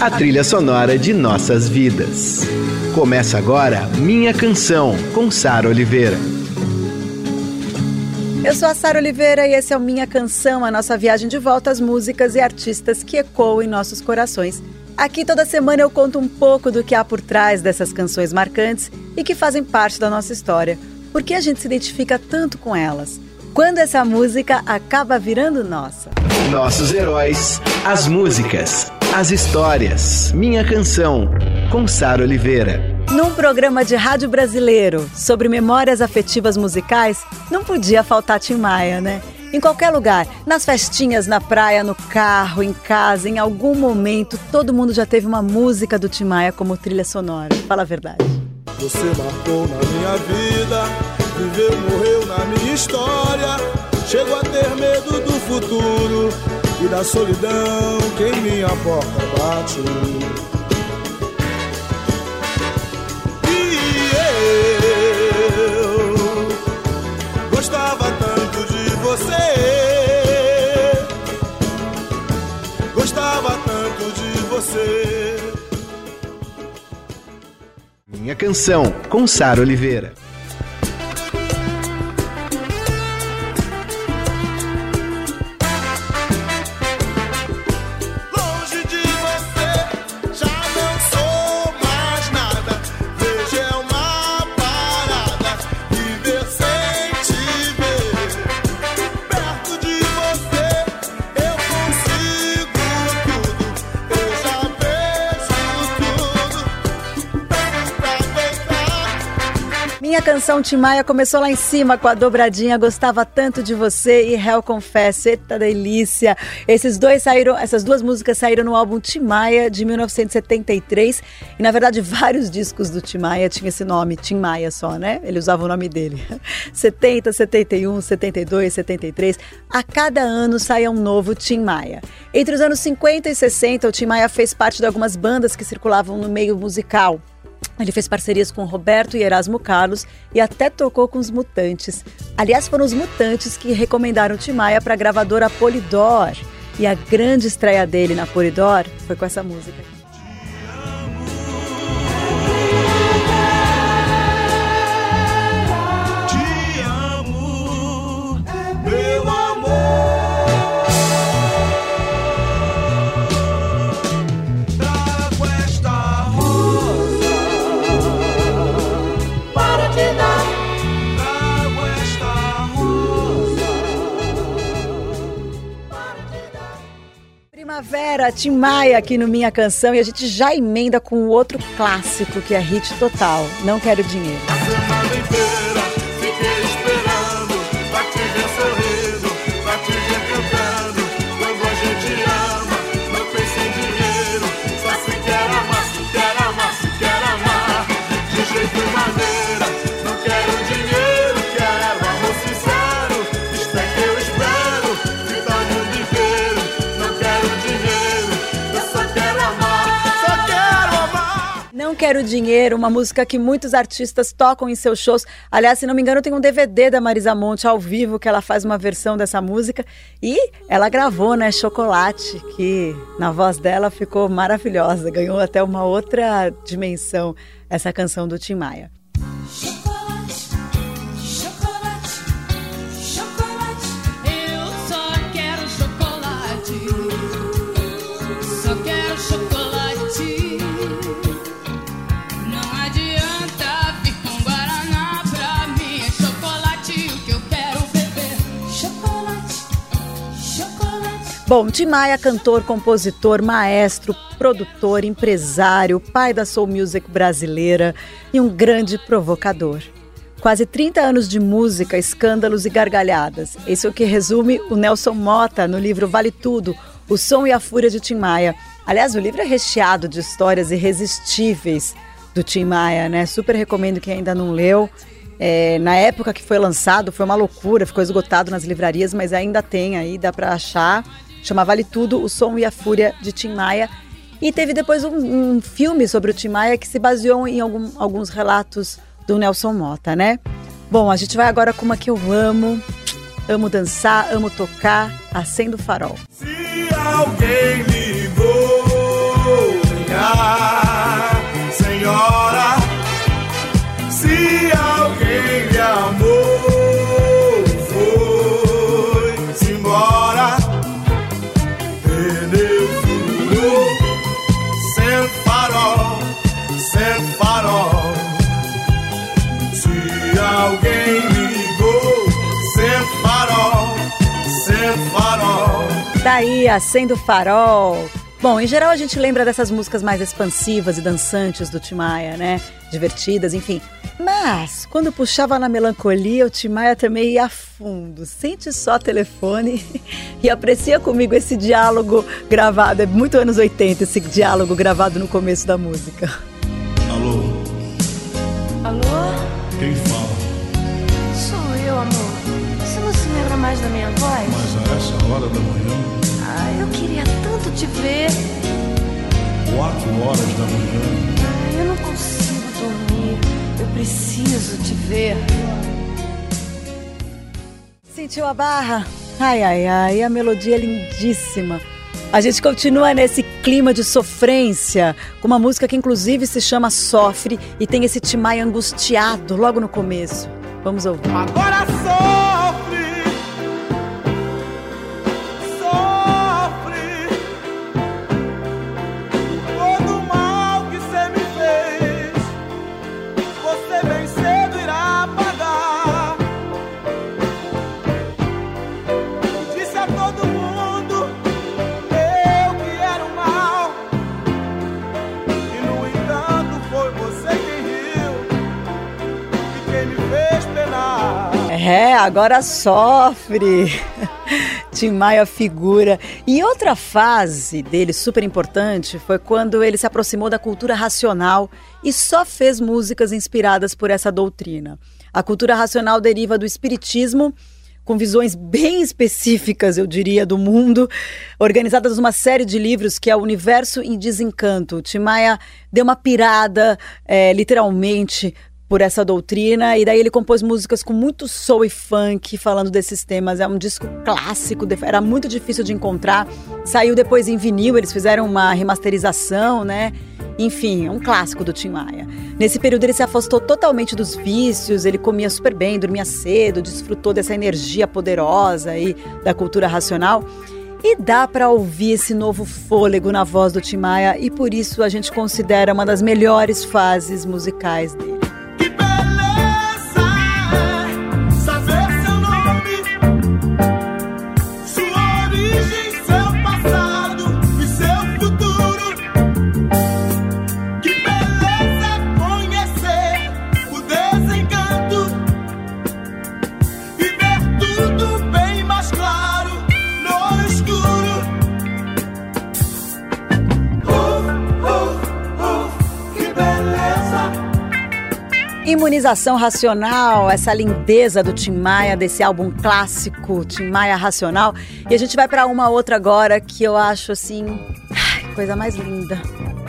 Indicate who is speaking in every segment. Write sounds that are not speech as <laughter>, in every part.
Speaker 1: a trilha sonora de nossas vidas. Começa agora Minha Canção, com Sara Oliveira.
Speaker 2: Eu sou a Sara Oliveira e esse é o Minha Canção, a nossa viagem de volta às músicas e artistas que ecoam em nossos corações. Aqui toda semana eu conto um pouco do que há por trás dessas canções marcantes e que fazem parte da nossa história. Por que a gente se identifica tanto com elas? Quando essa música acaba virando nossa?
Speaker 1: Nossos heróis, as músicas, as histórias. Minha Canção, com Sara Oliveira.
Speaker 2: Num programa de rádio brasileiro sobre memórias afetivas musicais, não podia faltar Tim Maia, né? Em qualquer lugar, nas festinhas, na praia, no carro, em casa, em algum momento, todo mundo já teve uma música do Tim Maia como trilha sonora. Fala a verdade.
Speaker 3: Você marcou na minha vida, viveu, morreu na minha história. Chego a ter medo do futuro e da solidão que em minha porta bate. Gostava tanto de você. Gostava tanto de você.
Speaker 1: Minha Canção, com Sara Oliveira.
Speaker 2: Minha canção Tim Maia começou lá em cima com a dobradinha Gostava Tanto de Você e Hell Confesso. Eita delícia! Esses dois saíram, essas duas músicas saíram no álbum Tim Maia de 1973 e na verdade <laughs> vários discos do Tim Maia tinham esse nome, Tim Maia só, né? Ele usava o nome dele. 70, 71, 72, 73. A cada ano saía um novo Tim Maia. Entre os anos 50 e 60, o Tim Maia fez parte de algumas bandas que circulavam no meio musical. Ele fez parcerias com Roberto e Erasmo Carlos e até tocou com os Mutantes. Aliás, foram os Mutantes que recomendaram Tim Maia para a gravadora Polydor. E a grande estreia dele na Polydor foi com essa música. Primavera, Tim Maia aqui no Minha Canção e a gente já emenda com outro clássico que é hit total, Não Quero Dinheiro.
Speaker 3: Quero Dinheiro,
Speaker 2: uma música que muitos artistas tocam em seus shows. Aliás, se não me engano, tem um DVD da Marisa Monte ao vivo que ela faz uma versão dessa música. E ela gravou, né, Chocolate, que na voz dela ficou maravilhosa. Ganhou até uma outra dimensão essa canção do Tim Maia. Bom, Tim Maia, cantor, compositor, maestro, produtor, empresário, pai da soul music brasileira e um grande provocador. Quase 30 anos de música, escândalos e gargalhadas. Esse é o que resume o Nelson Mota no livro Vale Tudo, O Som e a Fúria de Tim Maia. Aliás, o livro é recheado de histórias irresistíveis do Tim Maia, né? Super recomendo quem ainda não leu. É, na época que foi lançado, foi uma loucura, ficou esgotado nas livrarias, mas ainda tem aí, dá para achar. Chama Vale Tudo, O Som e a Fúria de Tim Maia. E teve depois um, um filme sobre o Tim Maia que se baseou em algum- alguns relatos do Nelson Mota, né? Bom, a gente vai agora com uma que eu amo. Amo dançar, amo tocar, Acendo o Farol.
Speaker 3: Se alguém ligou,
Speaker 2: aí, acendo farol. Bom, em geral a gente lembra dessas músicas mais expansivas e dançantes do Tim Maia, né? Divertidas, enfim. Mas, quando puxava na melancolia, o Tim Maia também ia a fundo. Sente só o telefone <laughs> e aprecia comigo esse diálogo gravado. É muito anos 80 esse diálogo gravado no começo da música.
Speaker 3: Alô,
Speaker 4: Alô?
Speaker 3: quem fala?
Speaker 4: Sou eu, amor. Você não se lembra mais da minha voz?
Speaker 3: Mas a essa hora da manhã,
Speaker 4: eu queria tanto te ver.
Speaker 3: quatro horas da manhã,
Speaker 4: Ah, eu não consigo dormir. Eu preciso te ver.
Speaker 2: Sentiu a barra? Ai, ai, ai, a melodia é lindíssima. A gente continua nesse clima de sofrência, com uma música que inclusive se chama Sofre e tem esse Timaya angustiado logo no começo. Vamos ouvir.
Speaker 5: Agora sofre,
Speaker 2: agora sofre. <laughs> Tim Maia figura. E outra fase dele super importante foi quando ele se aproximou da cultura racional e só fez músicas inspiradas por essa doutrina. A cultura racional deriva do espiritismo, com visões bem específicas, eu diria, do mundo, organizadas numa série de livros que é o Universo em Desencanto. Tim Maia deu uma pirada, é, literalmente, por essa doutrina e daí ele compôs músicas com muito soul e funk falando desses temas. É um disco clássico, era muito difícil de encontrar. Saiu depois em vinil, eles fizeram uma remasterização, né? Enfim, é um clássico do Tim Maia. Nesse período ele se afastou totalmente dos vícios, ele comia super bem, dormia cedo, desfrutou dessa energia poderosa aí da cultura racional. E dá para ouvir esse novo fôlego na voz do Tim Maia e por isso a gente considera uma das melhores fases musicais dele. Imunização Racional, essa lindeza do Tim Maia, desse álbum clássico, Tim Maia Racional. E a gente vai para uma outra agora que eu acho assim, coisa mais linda.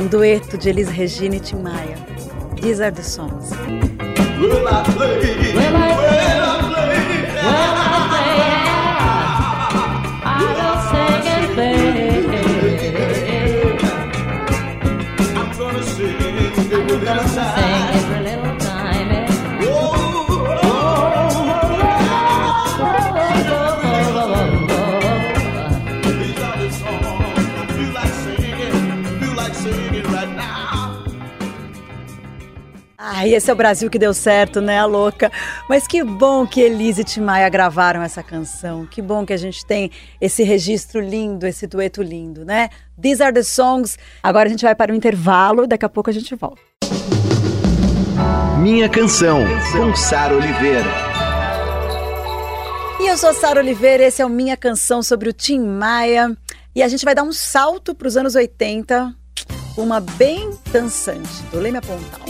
Speaker 2: Um dueto de Elis Regina e Tim Maia. These are the songs. Ai, esse é o Brasil que deu certo, né, a louca? Mas que bom que Elise e Tim Maia gravaram essa canção. Que bom que a gente tem esse registro lindo, esse dueto lindo, né? These are the songs. Agora a gente vai para o intervalo, daqui a pouco a gente volta.
Speaker 1: Minha canção, com Sara Oliveira.
Speaker 2: E eu sou Sara Oliveira, esse é o Minha Canção sobre o Tim Maia. E a gente vai dar um salto para os anos 80, uma bem dançante, do Leme Apontal.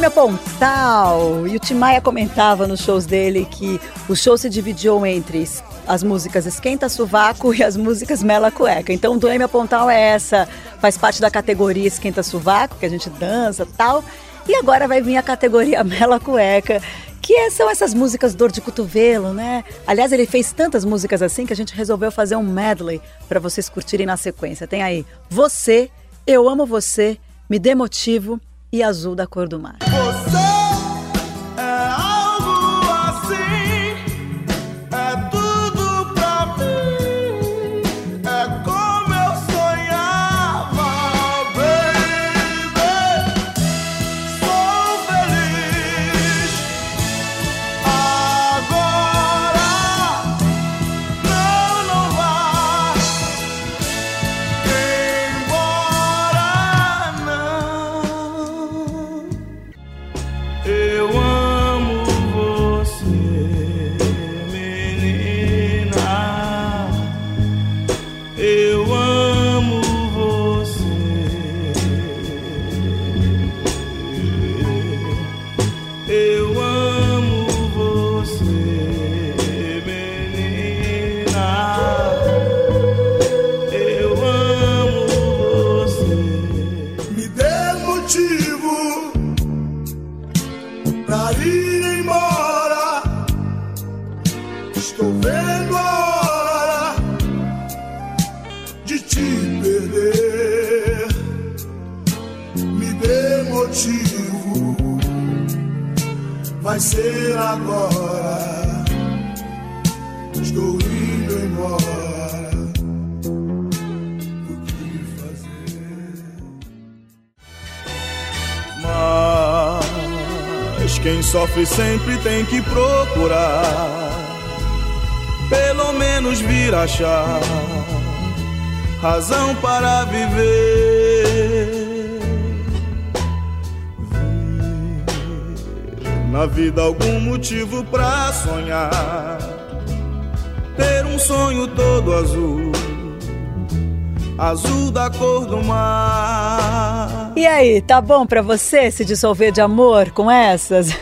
Speaker 2: Leme Apontal. E o Tim Maia comentava nos shows dele que o show se dividiu entre as músicas Esquenta Sovaco e as músicas Mela Cueca. Então, do Leme Apontal é essa, faz parte da categoria Esquenta Sovaco, que a gente dança tal. E agora vai vir a categoria <laughs> Mela Cueca, que é- são essas músicas dor de cotovelo, né? Aliás, ele fez tantas músicas assim que a gente resolveu fazer um medley para vocês curtirem na sequência. Tem aí Você, Eu Amo Você, Me Dê Motivo e Azul da Cor do Mar.
Speaker 5: Agora. Estou indo embora. O que fazer? Mas quem sofre sempre tem que procurar, pelo menos vir achar razão para viver. Na vida algum motivo pra sonhar, ter um sonho todo azul, azul da cor do mar.
Speaker 2: E aí, tá bom pra você se dissolver de amor com essas?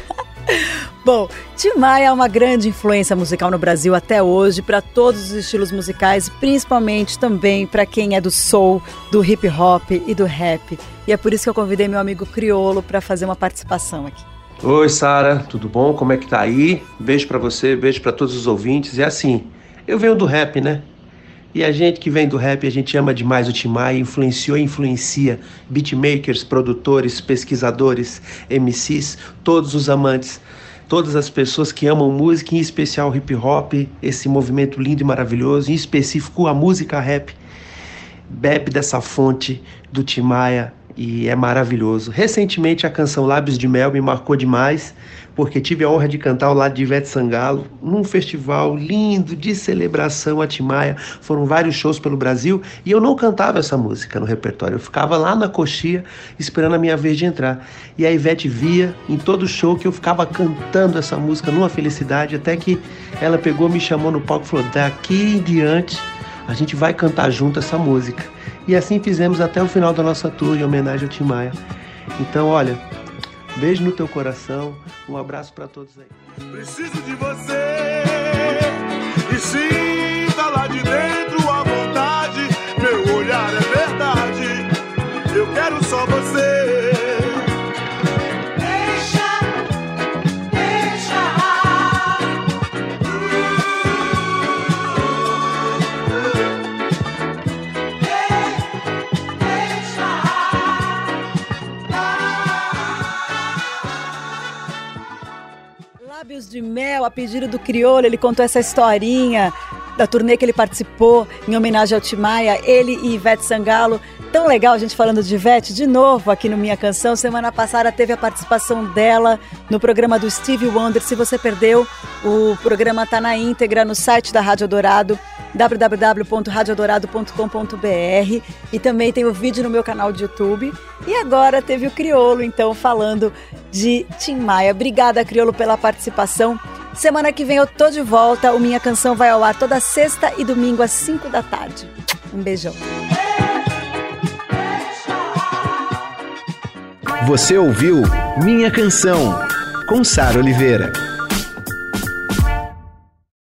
Speaker 2: <laughs> bom, Tim Maia é uma grande influência musical no Brasil até hoje para todos os estilos musicais, principalmente também para quem é do soul, do hip hop e do rap. E é por isso que eu convidei meu amigo Criolo para fazer uma participação aqui.
Speaker 6: Oi, Sara, tudo bom? Como é que tá aí? Beijo pra você, beijo pra todos os ouvintes. É assim, eu venho do rap, né? E a gente que vem do rap, a gente ama demais o Tim Maia, influenciou e influencia beatmakers, produtores, pesquisadores, MCs, todos os amantes, todas as pessoas que amam música, em especial hip hop, esse movimento lindo e maravilhoso, em específico a música rap, bebe dessa fonte do Tim Maia e é maravilhoso. Recentemente a canção Lábios de Mel me marcou demais, porque tive a honra de cantar ao lado de Ivete Sangalo num festival lindo de celebração a Tim Maia. Foram vários shows pelo Brasil e eu não cantava essa música no repertório. Eu ficava lá na coxia esperando a minha vez de entrar. E a Ivete via em todo show que eu ficava cantando essa música numa felicidade, até que ela pegou, me chamou no palco e falou: "Daqui em diante a gente vai cantar junto essa música". E assim fizemos até o final da nossa tour em homenagem ao Tim Maia. Então, olha, beijo no teu coração, um abraço para todos aí.
Speaker 5: Preciso de você e sinta lá de dentro
Speaker 2: De Mel, a pedido do Criolo, ele contou essa historinha da turnê que ele participou em homenagem ao Timaya, ele e Ivete Sangalo. Tão legal a gente falando de Ivete de novo aqui no Minha Canção. Semana passada teve a participação dela no programa do Stevie Wonder. Se você perdeu, o programa está na íntegra no site da Rádio Dourado, www.radiodorado.com.br e também tem o vídeo no meu canal de YouTube. E agora teve o Criolo, então, falando de Tim Maia. Obrigada, Criolo, pela participação. Semana que vem eu tô de volta. O Minha Canção vai ao ar toda sexta e domingo às 5 da tarde. Um beijão.
Speaker 1: Você ouviu Minha Canção, com Sara Oliveira.